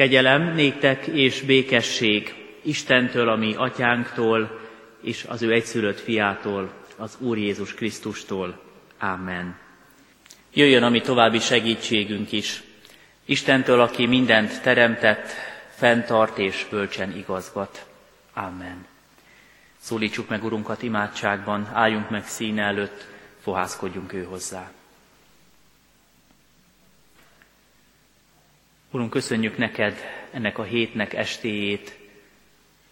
Kegyelem néktek és békesség Istentől, ami atyánktól, és az ő egyszülött fiától, az Úr Jézus Krisztustól. Amen. Jöjjön a mi további segítségünk is. Istentől, aki mindent teremtett, fenntart és bölcsen igazgat. Amen. Szólítsuk meg Urunkat imádságban, álljunk meg színe előtt, fohászkodjunk ő hozzá. Urunk, köszönjük neked ennek a hétnek estéjét,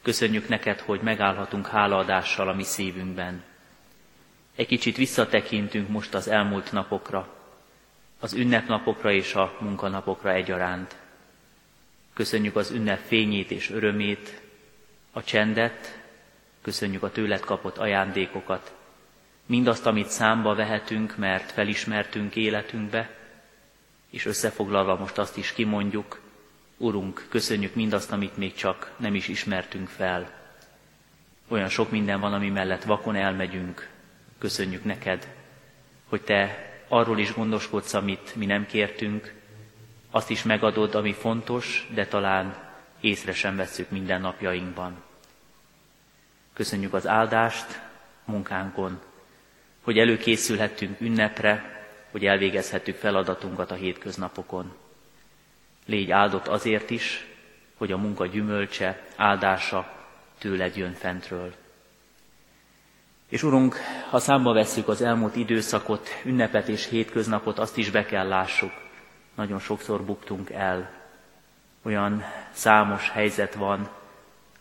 köszönjük neked, hogy megállhatunk hálaadással a mi szívünkben. Egy kicsit visszatekintünk most az elmúlt napokra, az ünnepnapokra és a munkanapokra egyaránt. Köszönjük az ünnep fényét és örömét, a csendet, köszönjük a tőled kapott ajándékokat, mindazt, amit számba vehetünk, mert felismertünk életünkbe, és összefoglalva most azt is kimondjuk, Urunk, köszönjük mindazt, amit még csak nem is ismertünk fel. Olyan sok minden van, ami mellett vakon elmegyünk. Köszönjük neked, hogy te arról is gondoskodsz, amit mi nem kértünk, azt is megadod, ami fontos, de talán észre sem vesszük minden napjainkban. Köszönjük az áldást munkánkon, hogy előkészülhettünk ünnepre, hogy elvégezhetjük feladatunkat a hétköznapokon. Légy áldott azért is, hogy a munka gyümölcse, áldása tőled jön fentről. És Urunk, ha számba vesszük az elmúlt időszakot, ünnepet és hétköznapot, azt is be kell lássuk. Nagyon sokszor buktunk el. Olyan számos helyzet van,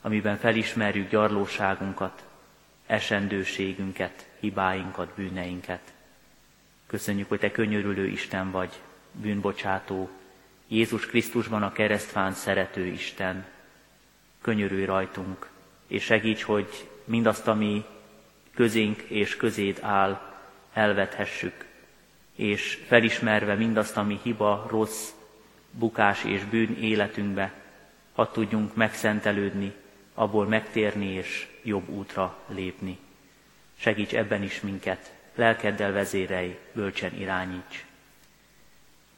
amiben felismerjük gyarlóságunkat, esendőségünket, hibáinkat, bűneinket. Köszönjük, hogy Te könyörülő Isten vagy, bűnbocsátó, Jézus Krisztusban a keresztfán szerető Isten. Könyörülj rajtunk, és segíts, hogy mindazt, ami közénk és közéd áll, elvethessük, és felismerve mindazt, ami hiba, rossz, bukás és bűn életünkbe, hadd tudjunk megszentelődni, abból megtérni és jobb útra lépni. Segíts ebben is minket, lelkeddel vezérelj, bölcsen irányíts.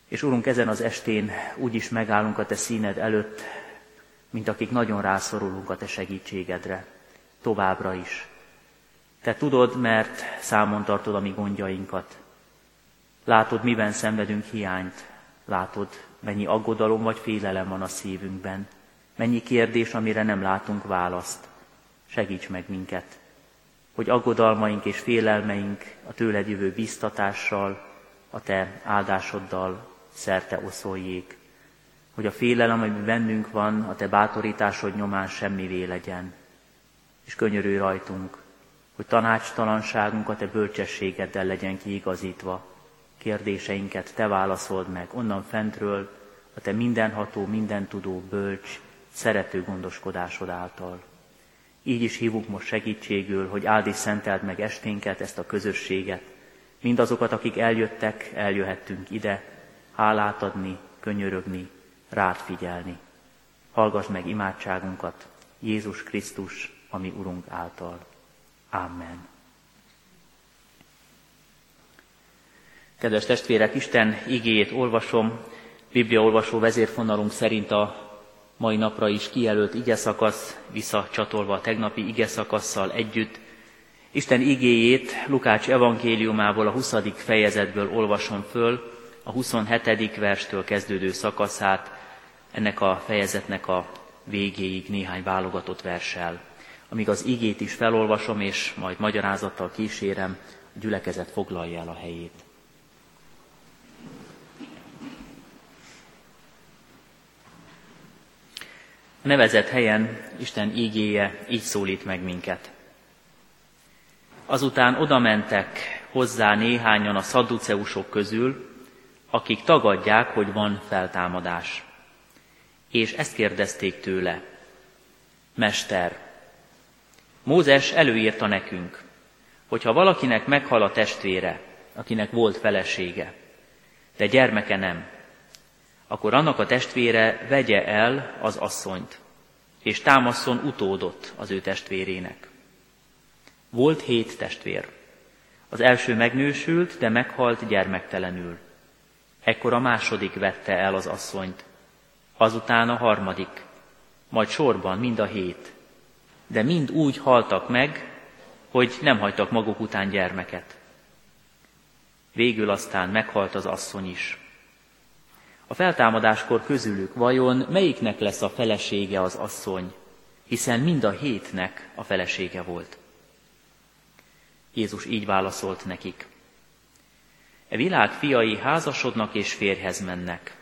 És Urunk, ezen az estén úgy is megállunk a Te színed előtt, mint akik nagyon rászorulunk a Te segítségedre, továbbra is. Te tudod, mert számon tartod a mi gondjainkat. Látod, miben szenvedünk hiányt. Látod, mennyi aggodalom vagy félelem van a szívünkben. Mennyi kérdés, amire nem látunk választ. Segíts meg minket, hogy aggodalmaink és félelmeink a tőled jövő biztatással, a te áldásoddal szerte oszoljék, hogy a félelem, ami bennünk van, a te bátorításod nyomán semmivé legyen. És könyörülj rajtunk, hogy tanácstalanságunk a te bölcsességeddel legyen kiigazítva, kérdéseinket te válaszold meg onnan fentről, a te mindenható, mindentudó, bölcs, szerető gondoskodásod által. Így is hívunk most segítségül, hogy áld és szenteld meg esténket, ezt a közösséget. Mindazokat, akik eljöttek, eljöhettünk ide, hálát adni, könyörögni, rád figyelni. Hallgass meg imádságunkat, Jézus Krisztus, ami Urunk által. Amen. Kedves testvérek, Isten igéjét olvasom, Biblia olvasó vezérfonalunk szerint a mai napra is kijelölt ige szakasz, visszacsatolva a tegnapi ige szakasszal együtt. Isten igéjét Lukács evangéliumából a 20. fejezetből olvasom föl, a 27. verstől kezdődő szakaszát, ennek a fejezetnek a végéig néhány válogatott versel. Amíg az igét is felolvasom, és majd magyarázattal kísérem, a gyülekezet foglalja el a helyét. Nevezett helyen Isten ígéje így szólít meg minket. Azután odamentek hozzá néhányan a szadduceusok közül, akik tagadják, hogy van feltámadás. És ezt kérdezték tőle. Mester, Mózes előírta nekünk, hogy ha valakinek meghal a testvére, akinek volt felesége, de gyermeke nem, akkor annak a testvére vegye el az asszonyt, és támaszon utódott az ő testvérének. Volt hét testvér. Az első megnősült, de meghalt gyermektelenül. Ekkor a második vette el az asszonyt. azután a harmadik, majd sorban mind a hét. De mind úgy haltak meg, hogy nem hagytak maguk után gyermeket. Végül aztán meghalt az asszony is. A feltámadáskor közülük vajon melyiknek lesz a felesége az asszony, hiszen mind a hétnek a felesége volt. Jézus így válaszolt nekik. E világ fiai házasodnak és férhez mennek,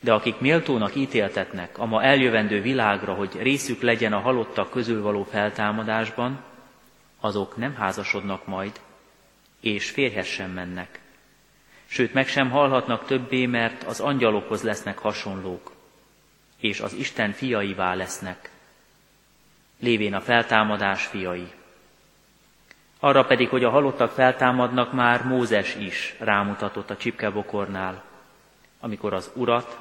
de akik méltónak ítéltetnek a ma eljövendő világra, hogy részük legyen a halottak közül való feltámadásban, azok nem házasodnak majd, és férhez sem mennek. Sőt, meg sem halhatnak többé, mert az angyalokhoz lesznek hasonlók, és az Isten fiaivá lesznek, lévén a feltámadás fiai. Arra pedig, hogy a halottak feltámadnak, már Mózes is rámutatott a csipkebokornál, amikor az Urat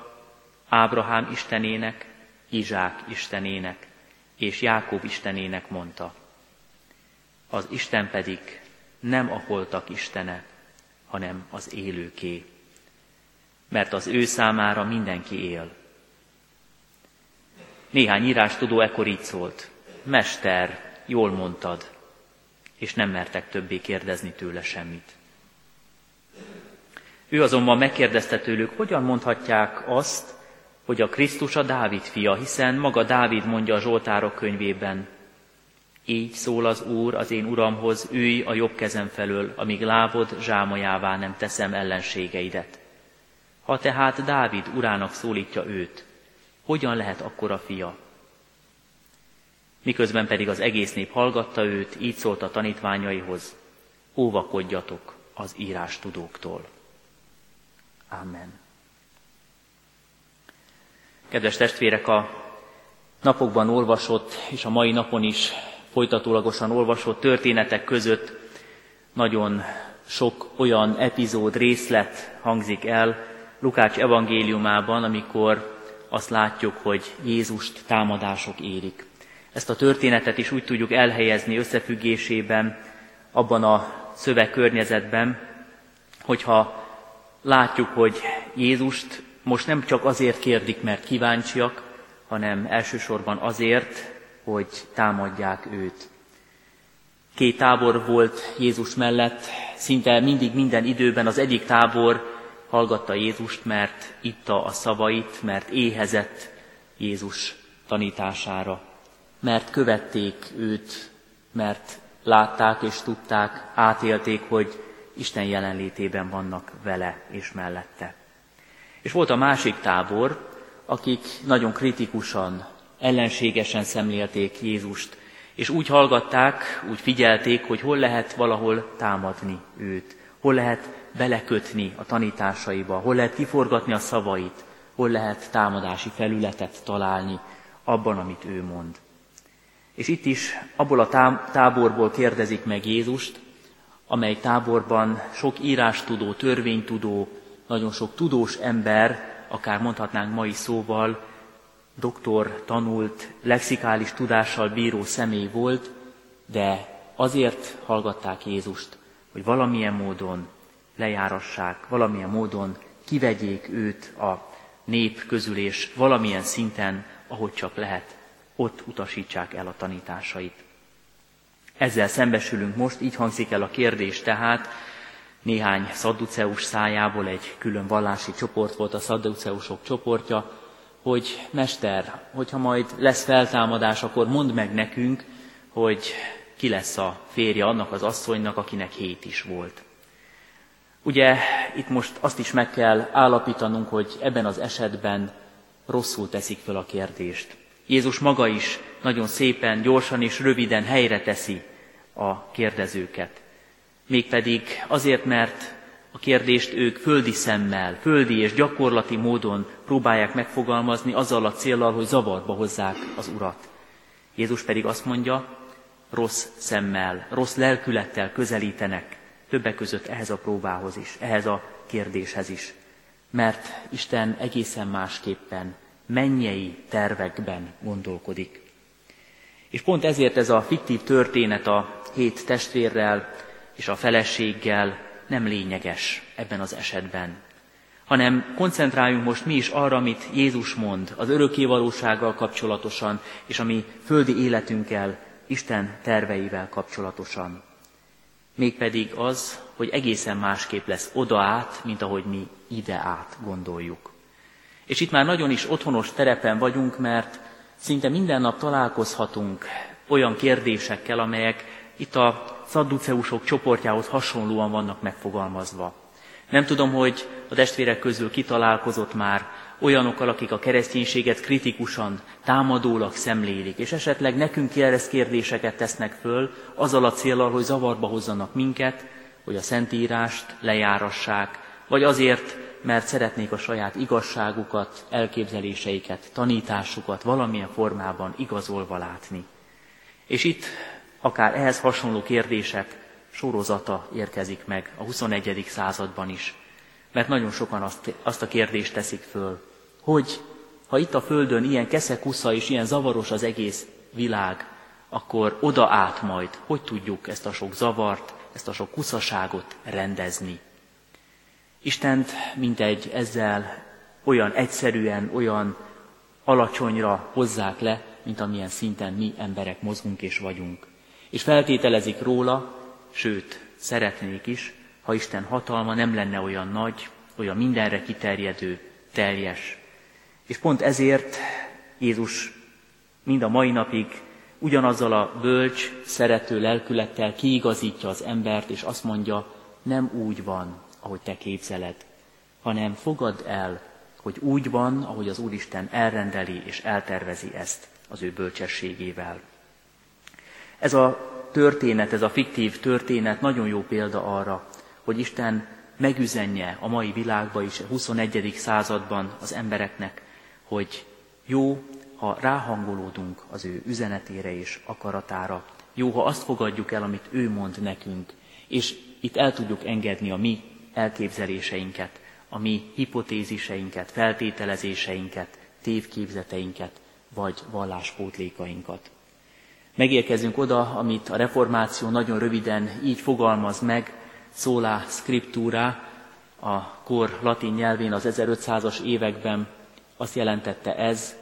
Ábrahám istenének, Izsák istenének és Jákob istenének mondta. Az Isten pedig nem a holtak istene, hanem az élőké, mert az ő számára mindenki él. Néhány írás tudó ekkor így szólt, Mester, jól mondtad, és nem mertek többé kérdezni tőle semmit. Ő azonban megkérdezte tőlük, hogyan mondhatják azt, hogy a Krisztus a Dávid fia, hiszen maga Dávid mondja a Zsoltárok könyvében, így szól az Úr az én Uramhoz, ülj a jobb kezem felől, amíg lábod zsámajává nem teszem ellenségeidet. Ha tehát Dávid urának szólítja őt, hogyan lehet akkor a fia? Miközben pedig az egész nép hallgatta őt, így szólt a tanítványaihoz, óvakodjatok az írás tudóktól. Amen. Kedves testvérek, a napokban olvasott, és a mai napon is folytatólagosan olvasott történetek között nagyon sok olyan epizód, részlet hangzik el Lukács evangéliumában, amikor azt látjuk, hogy Jézust támadások érik. Ezt a történetet is úgy tudjuk elhelyezni összefüggésében, abban a szövegkörnyezetben, hogyha látjuk, hogy Jézust most nem csak azért kérdik, mert kíváncsiak, hanem elsősorban azért, hogy támadják őt. Két tábor volt Jézus mellett, szinte mindig minden időben az egyik tábor hallgatta Jézust, mert itta a szavait, mert éhezett Jézus tanítására, mert követték őt, mert látták és tudták, átélték, hogy Isten jelenlétében vannak vele és mellette. És volt a másik tábor, akik nagyon kritikusan, ellenségesen szemlélték Jézust, és úgy hallgatták, úgy figyelték, hogy hol lehet valahol támadni őt, hol lehet belekötni a tanításaiba, hol lehet kiforgatni a szavait, hol lehet támadási felületet találni abban, amit ő mond. És itt is abból a táborból kérdezik meg Jézust, amely táborban sok írástudó, törvénytudó, nagyon sok tudós ember, akár mondhatnánk mai szóval, doktor, tanult, lexikális tudással bíró személy volt, de azért hallgatták Jézust, hogy valamilyen módon lejárassák, valamilyen módon kivegyék őt a nép közül, és valamilyen szinten, ahogy csak lehet, ott utasítsák el a tanításait. Ezzel szembesülünk most, így hangzik el a kérdés tehát, néhány szadduceus szájából egy külön vallási csoport volt a szadduceusok csoportja, hogy Mester, hogyha majd lesz feltámadás, akkor mondd meg nekünk, hogy ki lesz a férje annak az asszonynak, akinek hét is volt. Ugye itt most azt is meg kell állapítanunk, hogy ebben az esetben rosszul teszik fel a kérdést. Jézus maga is nagyon szépen, gyorsan és röviden helyre teszi a kérdezőket. Mégpedig azért, mert a kérdést ők földi szemmel, földi és gyakorlati módon próbálják megfogalmazni azzal a célral, hogy zavarba hozzák az Urat. Jézus pedig azt mondja, rossz szemmel, rossz lelkülettel közelítenek többek között ehhez a próbához is, ehhez a kérdéshez is. Mert Isten egészen másképpen, mennyei tervekben gondolkodik. És pont ezért ez a fiktív történet a hét testvérrel és a feleséggel nem lényeges ebben az esetben. hanem koncentráljunk most mi is arra, amit Jézus mond az örökké valósággal kapcsolatosan, és ami földi életünkkel, Isten terveivel kapcsolatosan. Mégpedig az, hogy egészen másképp lesz oda át, mint ahogy mi ide át gondoljuk. És itt már nagyon is otthonos terepen vagyunk, mert szinte minden nap találkozhatunk olyan kérdésekkel, amelyek itt a szadduceusok csoportjához hasonlóan vannak megfogalmazva. Nem tudom, hogy a testvérek közül kitalálkozott már olyanokkal, akik a kereszténységet kritikusan, támadólag szemlélik, és esetleg nekünk kereszt kérdéseket tesznek föl, azzal a célral, hogy zavarba hozzanak minket, hogy a Szentírást lejárassák, vagy azért, mert szeretnék a saját igazságukat, elképzeléseiket, tanításukat valamilyen formában igazolva látni. És itt akár ehhez hasonló kérdések sorozata érkezik meg a 21. században is. Mert nagyon sokan azt, azt a kérdést teszik föl, hogy ha itt a Földön ilyen keszekusza és ilyen zavaros az egész világ, akkor oda át majd, hogy tudjuk ezt a sok zavart, ezt a sok kuszaságot rendezni. Istent mintegy ezzel olyan egyszerűen, olyan alacsonyra hozzák le, mint amilyen szinten mi emberek mozgunk és vagyunk. És feltételezik róla, sőt, szeretnék is, ha Isten hatalma nem lenne olyan nagy, olyan mindenre kiterjedő, teljes. És pont ezért Jézus mind a mai napig ugyanazzal a bölcs, szerető lelkülettel kiigazítja az embert, és azt mondja, nem úgy van, ahogy te képzeled, hanem fogad el, hogy úgy van, ahogy az Úristen elrendeli és eltervezi ezt az ő bölcsességével. Ez a történet, ez a fiktív történet nagyon jó példa arra, hogy Isten megüzenje a mai világba is, a 21. században az embereknek, hogy jó, ha ráhangolódunk az ő üzenetére és akaratára, jó, ha azt fogadjuk el, amit ő mond nekünk, és itt el tudjuk engedni a mi elképzeléseinket, a mi hipotéziseinket, feltételezéseinket, tévképzeteinket, vagy valláspótlékainkat. Megérkezünk oda, amit a reformáció nagyon röviden így fogalmaz meg, szóla scriptura, a kor latin nyelvén az 1500-as években azt jelentette ez,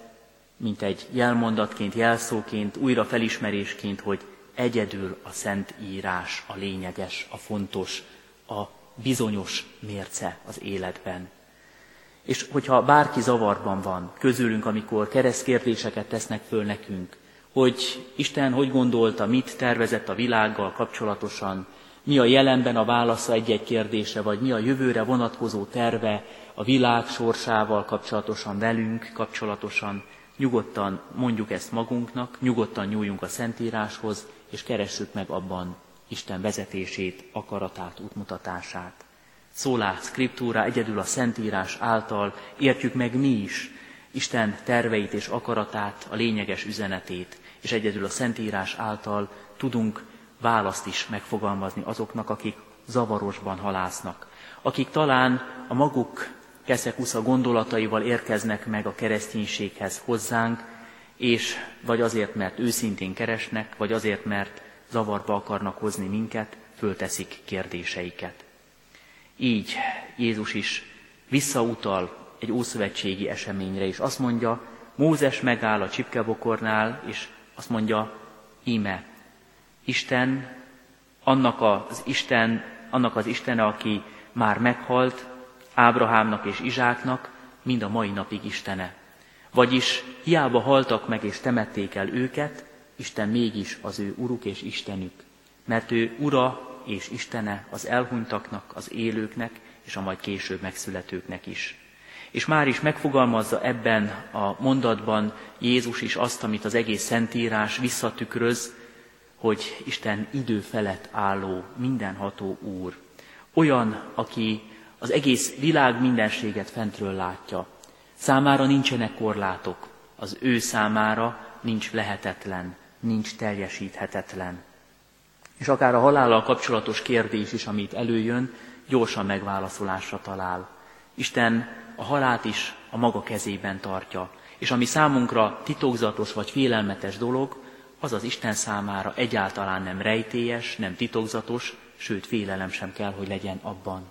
mint egy jelmondatként, jelszóként, újra felismerésként, hogy egyedül a szent írás a lényeges, a fontos, a bizonyos mérce az életben. És hogyha bárki zavarban van közülünk, amikor keresztkérdéseket tesznek föl nekünk, hogy Isten hogy gondolta, mit tervezett a világgal kapcsolatosan, mi a jelenben a válasza egy-egy kérdésre, vagy mi a jövőre vonatkozó terve a világ sorsával kapcsolatosan, velünk kapcsolatosan, nyugodtan mondjuk ezt magunknak, nyugodtan nyúljunk a Szentíráshoz, és keressük meg abban Isten vezetését, akaratát, útmutatását. Szólá, skriptúra egyedül a Szentírás által értjük meg mi is Isten terveit és akaratát, a lényeges üzenetét, és egyedül a Szentírás által tudunk választ is megfogalmazni azoknak, akik zavarosban halásznak, akik talán a maguk keszekusza gondolataival érkeznek meg a kereszténységhez hozzánk, és vagy azért, mert őszintén keresnek, vagy azért, mert zavarba akarnak hozni minket, fölteszik kérdéseiket. Így Jézus is visszautal egy ószövetségi eseményre, és azt mondja, Mózes megáll a csipkebokornál, és azt mondja, íme, Isten, annak az Isten, annak az Istene, aki már meghalt, Ábrahámnak és Izsáknak, mind a mai napig Istene. Vagyis hiába haltak meg és temették el őket, Isten mégis az ő uruk és Istenük, mert ő ura és Istene az elhunytaknak, az élőknek és a majd később megszületőknek is. És már is megfogalmazza ebben a mondatban Jézus is azt, amit az egész Szentírás visszatükröz, hogy Isten idő felett álló, mindenható Úr. Olyan, aki az egész világ mindenséget fentről látja. Számára nincsenek korlátok, az ő számára nincs lehetetlen, nincs teljesíthetetlen. És akár a halállal kapcsolatos kérdés is, amit előjön, gyorsan megválaszolásra talál. Isten a halált is a maga kezében tartja, és ami számunkra titokzatos vagy félelmetes dolog, az az Isten számára egyáltalán nem rejtélyes, nem titokzatos, sőt félelem sem kell, hogy legyen abban.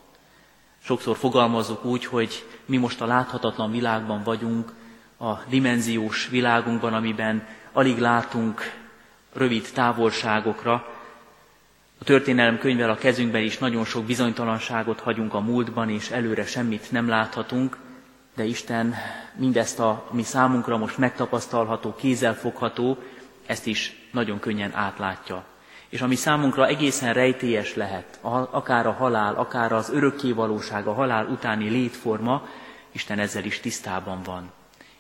Sokszor fogalmazzuk úgy, hogy mi most a láthatatlan világban vagyunk, a dimenziós világunkban, amiben alig látunk rövid távolságokra. A történelem könyvvel a kezünkben is nagyon sok bizonytalanságot hagyunk a múltban, és előre semmit nem láthatunk, de Isten mindezt, a, ami számunkra most megtapasztalható, kézzelfogható, ezt is nagyon könnyen átlátja. És ami számunkra egészen rejtélyes lehet, akár a halál, akár az örökkévalóság, a halál utáni létforma, Isten ezzel is tisztában van.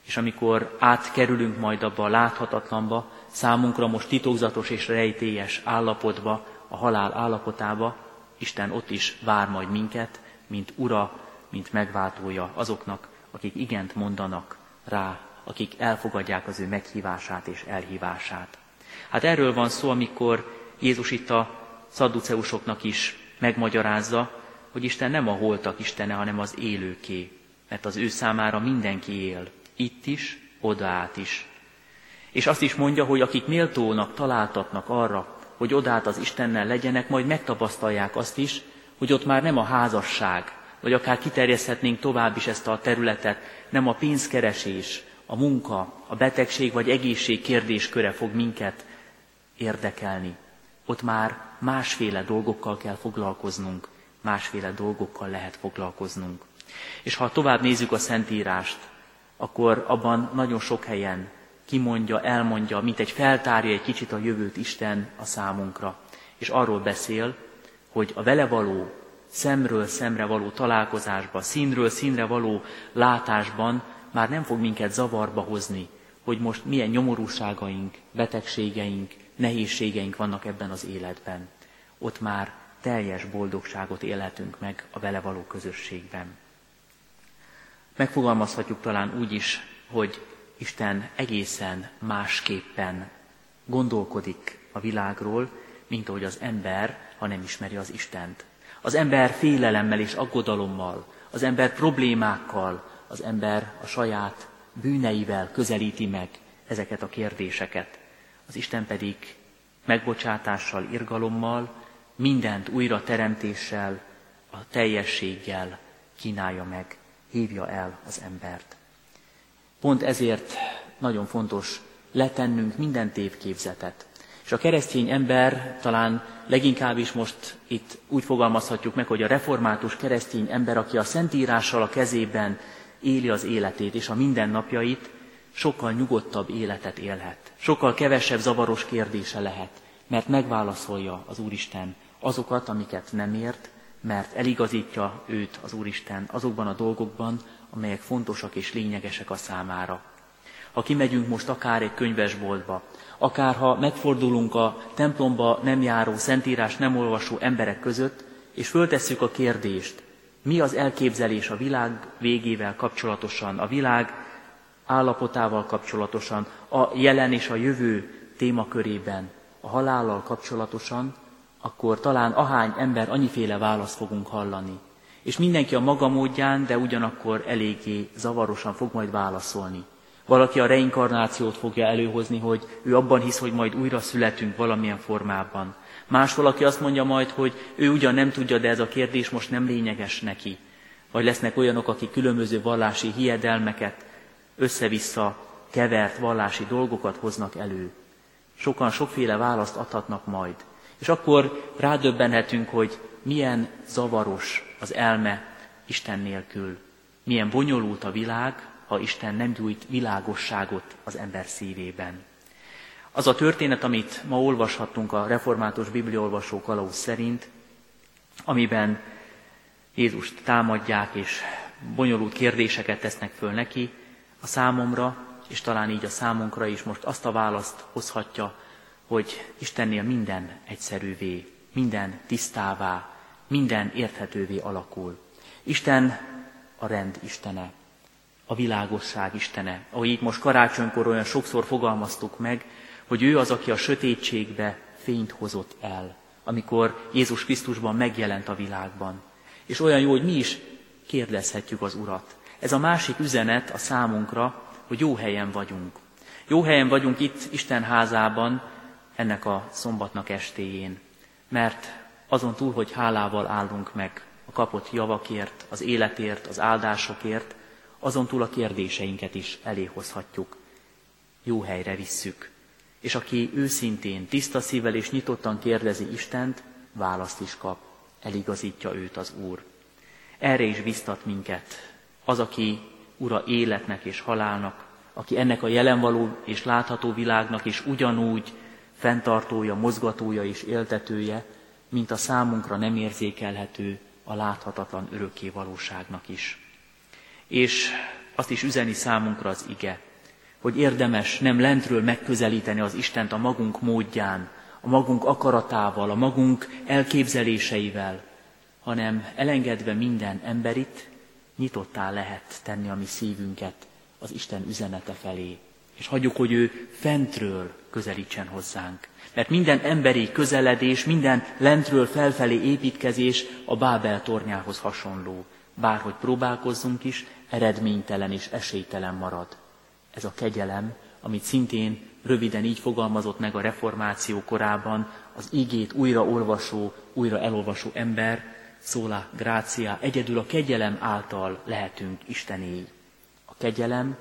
És amikor átkerülünk majd abba a láthatatlanba, számunkra most titokzatos és rejtélyes állapotba, a halál állapotába, Isten ott is vár majd minket, mint ura, mint megváltója azoknak, akik igent mondanak rá, akik elfogadják az ő meghívását és elhívását. Hát erről van szó, amikor Jézus itt a szadduceusoknak is megmagyarázza, hogy Isten nem a holtak Istene, hanem az élőké, mert az ő számára mindenki él, itt is, odaát is. És azt is mondja, hogy akik méltónak találtatnak arra, hogy odát az Istennel legyenek, majd megtapasztalják azt is, hogy ott már nem a házasság, vagy akár kiterjeszthetnénk tovább is ezt a területet, nem a pénzkeresés, a munka, a betegség vagy egészség kérdésköre fog minket érdekelni. Ott már másféle dolgokkal kell foglalkoznunk, másféle dolgokkal lehet foglalkoznunk. És ha tovább nézzük a Szentírást, akkor abban nagyon sok helyen kimondja, elmondja, mint egy feltárja egy kicsit a jövőt Isten a számunkra. És arról beszél, hogy a vele való, szemről szemre való találkozásban, színről színre való látásban már nem fog minket zavarba hozni, hogy most milyen nyomorúságaink, betegségeink, nehézségeink vannak ebben az életben. Ott már teljes boldogságot élhetünk meg a vele való közösségben. Megfogalmazhatjuk talán úgy is, hogy Isten egészen másképpen gondolkodik a világról, mint ahogy az ember, ha nem ismeri az Istent. Az ember félelemmel és aggodalommal, az ember problémákkal, az ember a saját bűneivel közelíti meg ezeket a kérdéseket. Az Isten pedig megbocsátással, irgalommal, mindent újra teremtéssel, a teljességgel kínálja meg, hívja el az embert. Pont ezért nagyon fontos letennünk minden tévképzetet. És a keresztény ember talán leginkább is most itt úgy fogalmazhatjuk meg, hogy a református keresztény ember, aki a Szentírással a kezében éli az életét és a mindennapjait, sokkal nyugodtabb életet élhet. Sokkal kevesebb zavaros kérdése lehet, mert megválaszolja az Úristen azokat, amiket nem ért, mert eligazítja őt az Úristen azokban a dolgokban, amelyek fontosak és lényegesek a számára. Ha kimegyünk most akár egy könyvesboltba, akár ha megfordulunk a templomba nem járó, szentírás nem olvasó emberek között, és föltesszük a kérdést, mi az elképzelés a világ végével kapcsolatosan, a világ állapotával kapcsolatosan, a jelen és a jövő témakörében, a halállal kapcsolatosan, akkor talán ahány ember annyiféle választ fogunk hallani. És mindenki a maga módján, de ugyanakkor eléggé zavarosan fog majd válaszolni. Valaki a reinkarnációt fogja előhozni, hogy ő abban hisz, hogy majd újra születünk valamilyen formában. Más valaki azt mondja majd, hogy ő ugyan nem tudja, de ez a kérdés most nem lényeges neki. Vagy lesznek olyanok, akik különböző vallási hiedelmeket, össze-vissza kevert vallási dolgokat hoznak elő. Sokan sokféle választ adhatnak majd. És akkor rádöbbenhetünk, hogy milyen zavaros az elme Isten nélkül. Milyen bonyolult a világ, ha Isten nem gyújt világosságot az ember szívében. Az a történet, amit ma olvashattunk a református bibliolvasó kalauz szerint, amiben Jézust támadják és bonyolult kérdéseket tesznek föl neki, a számomra, és talán így a számunkra is most azt a választ hozhatja, hogy Istennél minden egyszerűvé, minden tisztává, minden érthetővé alakul. Isten a rend Istene, a világosság Istene. Ahogy itt most karácsonykor olyan sokszor fogalmaztuk meg, hogy ő az, aki a sötétségbe fényt hozott el, amikor Jézus Krisztusban megjelent a világban. És olyan jó, hogy mi is kérdezhetjük az Urat. Ez a másik üzenet a számunkra, hogy jó helyen vagyunk. Jó helyen vagyunk itt Isten házában, ennek a szombatnak estéjén. Mert azon túl, hogy hálával állunk meg a kapott javakért, az életért, az áldásokért, azon túl a kérdéseinket is eléhozhatjuk. Jó helyre visszük. És aki őszintén, tiszta szívvel és nyitottan kérdezi Istent, választ is kap, eligazítja őt az Úr. Erre is biztat minket az, aki ura életnek és halálnak, aki ennek a jelenvaló és látható világnak is ugyanúgy fenntartója, mozgatója és éltetője, mint a számunkra nem érzékelhető, a láthatatlan örökké valóságnak is. És azt is üzeni számunkra az ige, hogy érdemes nem lentről megközelíteni az Istent a magunk módján, a magunk akaratával, a magunk elképzeléseivel, hanem elengedve minden emberit, nyitottá lehet tenni a mi szívünket az Isten üzenete felé. És hagyjuk, hogy ő fentről közelítsen hozzánk. Mert minden emberi közeledés, minden lentről felfelé építkezés a Bábel tornyához hasonló. Bárhogy próbálkozzunk is, eredménytelen és esélytelen marad. Ez a kegyelem, amit szintén röviden így fogalmazott meg a reformáció korában az igét újra olvasó, újra elolvasó ember, szóla grácia, egyedül a kegyelem által lehetünk Istenéi. A kegyelem,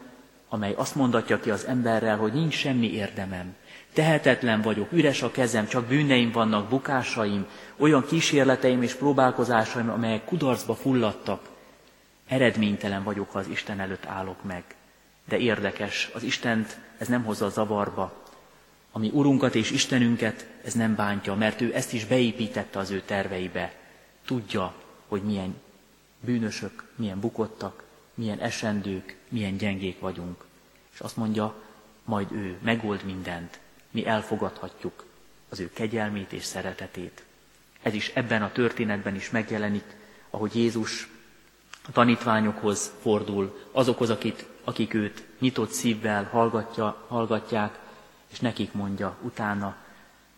amely azt mondatja ki az emberrel, hogy nincs semmi érdemem, tehetetlen vagyok, üres a kezem, csak bűneim vannak, bukásaim, olyan kísérleteim és próbálkozásaim, amelyek kudarcba fulladtak. Eredménytelen vagyok, ha az Isten előtt állok meg. De érdekes, az Istent ez nem hozza zavarba. Ami Urunkat és Istenünket ez nem bántja, mert ő ezt is beépítette az ő terveibe. Tudja, hogy milyen bűnösök, milyen bukottak, milyen esendők, milyen gyengék vagyunk. És azt mondja, majd ő megold mindent, mi elfogadhatjuk az ő kegyelmét és szeretetét. Ez is ebben a történetben is megjelenik, ahogy Jézus a tanítványokhoz fordul, azokhoz, akik, akik őt nyitott szívvel hallgatja, hallgatják, és nekik mondja utána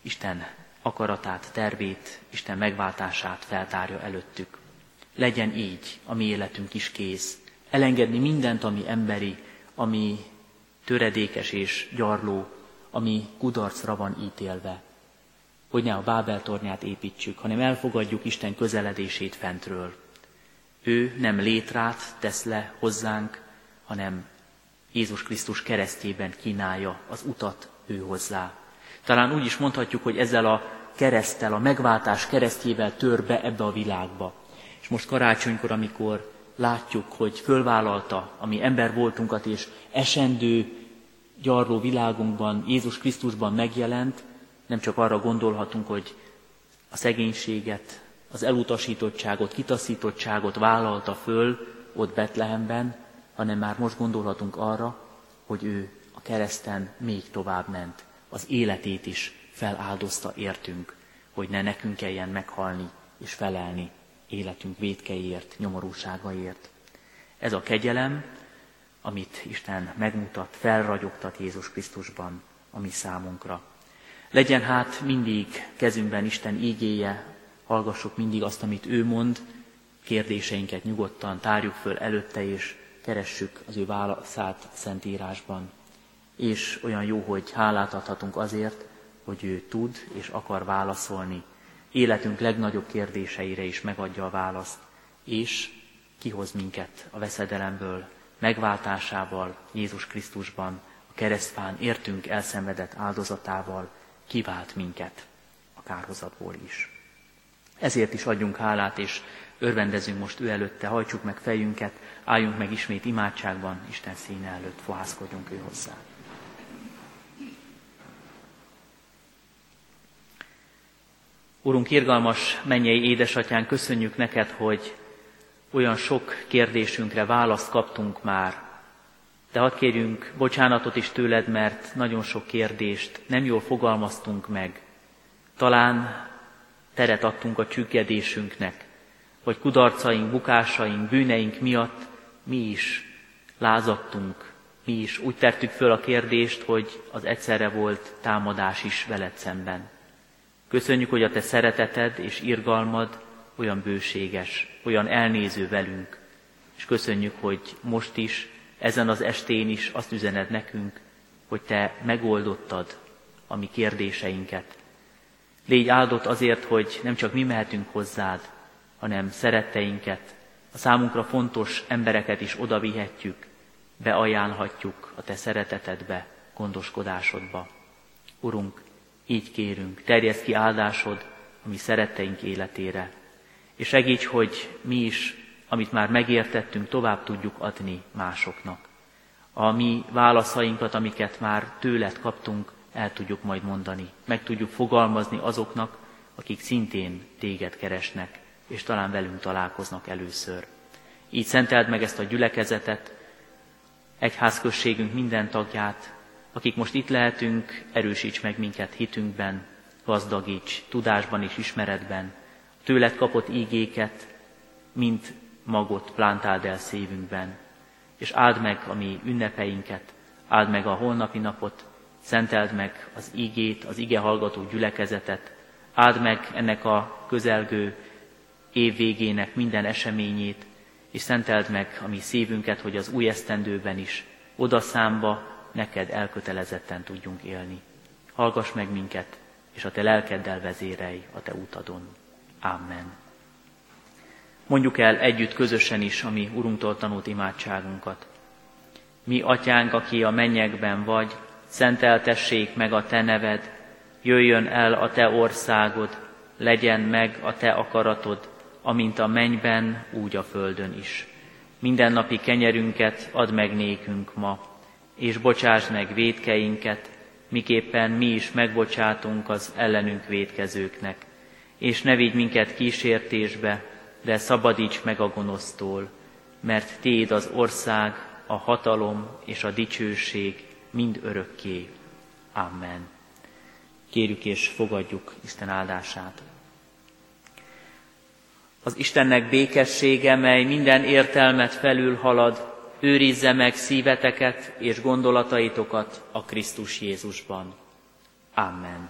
Isten akaratát, tervét, Isten megváltását feltárja előttük. Legyen így a mi életünk is kész. Elengedni mindent, ami emberi, ami töredékes és gyarló, ami kudarcra van ítélve. Hogy ne a Bábel tornyát építsük, hanem elfogadjuk Isten közeledését fentről. Ő nem létrát tesz le hozzánk, hanem Jézus Krisztus keresztjében kínálja az utat ő hozzá. Talán úgy is mondhatjuk, hogy ezzel a keresztel, a megváltás keresztjével tör be ebbe a világba. És most karácsonykor, amikor látjuk, hogy fölvállalta a mi ember voltunkat, és esendő, gyarló világunkban, Jézus Krisztusban megjelent, nem csak arra gondolhatunk, hogy a szegénységet, az elutasítottságot, kitaszítottságot vállalta föl ott Betlehemben, hanem már most gondolhatunk arra, hogy ő a kereszten még tovább ment, az életét is feláldozta értünk, hogy ne nekünk kelljen meghalni és felelni életünk védkeiért, nyomorúságaiért. Ez a kegyelem, amit Isten megmutat, felragyogtat Jézus Krisztusban a mi számunkra. Legyen hát mindig kezünkben Isten ígéje, hallgassuk mindig azt, amit ő mond, kérdéseinket nyugodtan tárjuk föl előtte, és keressük az ő válaszát Szentírásban. És olyan jó, hogy hálát adhatunk azért, hogy ő tud és akar válaszolni. Életünk legnagyobb kérdéseire is megadja a választ, és kihoz minket a veszedelemből, megváltásával Jézus Krisztusban, a keresztfán értünk elszenvedett áldozatával kivált minket a kárhozatból is. Ezért is adjunk hálát, és örvendezünk most ő előtte, hajtsuk meg fejünket, álljunk meg ismét imádságban, Isten színe előtt, fohászkodjunk ő hozzá. Urunk, irgalmas mennyei édesatyán, köszönjük neked, hogy olyan sok kérdésünkre választ kaptunk már. De hadd kérjünk bocsánatot is tőled, mert nagyon sok kérdést nem jól fogalmaztunk meg. Talán teret adtunk a csüggedésünknek, vagy kudarcaink, bukásaink, bűneink miatt mi is lázadtunk, mi is úgy tettük föl a kérdést, hogy az egyszerre volt támadás is veled szemben. Köszönjük, hogy a te szereteted és irgalmad olyan bőséges, olyan elnéző velünk, és köszönjük, hogy most is, ezen az estén is azt üzened nekünk, hogy te megoldottad a mi kérdéseinket. Légy áldott azért, hogy nem csak mi mehetünk hozzád, hanem szeretteinket, a számunkra fontos embereket is odavihetjük, beajánlhatjuk a Te szeretetedbe, gondoskodásodba. Urunk, így kérünk, terjeszd ki áldásod a mi szeretteink életére, és segíts, hogy mi is, amit már megértettünk, tovább tudjuk adni másoknak. A mi válaszainkat, amiket már tőled kaptunk, el tudjuk majd mondani, meg tudjuk fogalmazni azoknak, akik szintén téged keresnek, és talán velünk találkoznak először. Így szenteld meg ezt a gyülekezetet, egyházközségünk minden tagját, akik most itt lehetünk, erősíts meg minket hitünkben, gazdagíts tudásban és ismeretben, tőled kapott ígéket, mint magot plántáld el szívünkben, és áld meg a mi ünnepeinket, áld meg a holnapi napot, szenteld meg az ígét, az ige hallgató gyülekezetet, áld meg ennek a közelgő év végének minden eseményét, és szenteld meg a mi szívünket, hogy az új esztendőben is oda számba neked elkötelezetten tudjunk élni. Hallgass meg minket, és a te lelkeddel vezérelj a te utadon. Amen. Mondjuk el együtt közösen is a mi Urunktól tanult imádságunkat. Mi, atyánk, aki a mennyekben vagy, szenteltessék meg a te neved, jöjjön el a te országod, legyen meg a te akaratod, amint a mennyben, úgy a földön is. Mindennapi kenyerünket add meg nékünk ma, és bocsáss meg védkeinket, miképpen mi is megbocsátunk az ellenünk védkezőknek. És ne vigy minket kísértésbe, de szabadíts meg a gonosztól, mert Téd az ország, a hatalom és a dicsőség mind örökké. Amen. Kérjük és fogadjuk Isten áldását. Az Istennek békessége, mely minden értelmet felül halad, őrizze meg szíveteket és gondolataitokat a Krisztus Jézusban. Amen.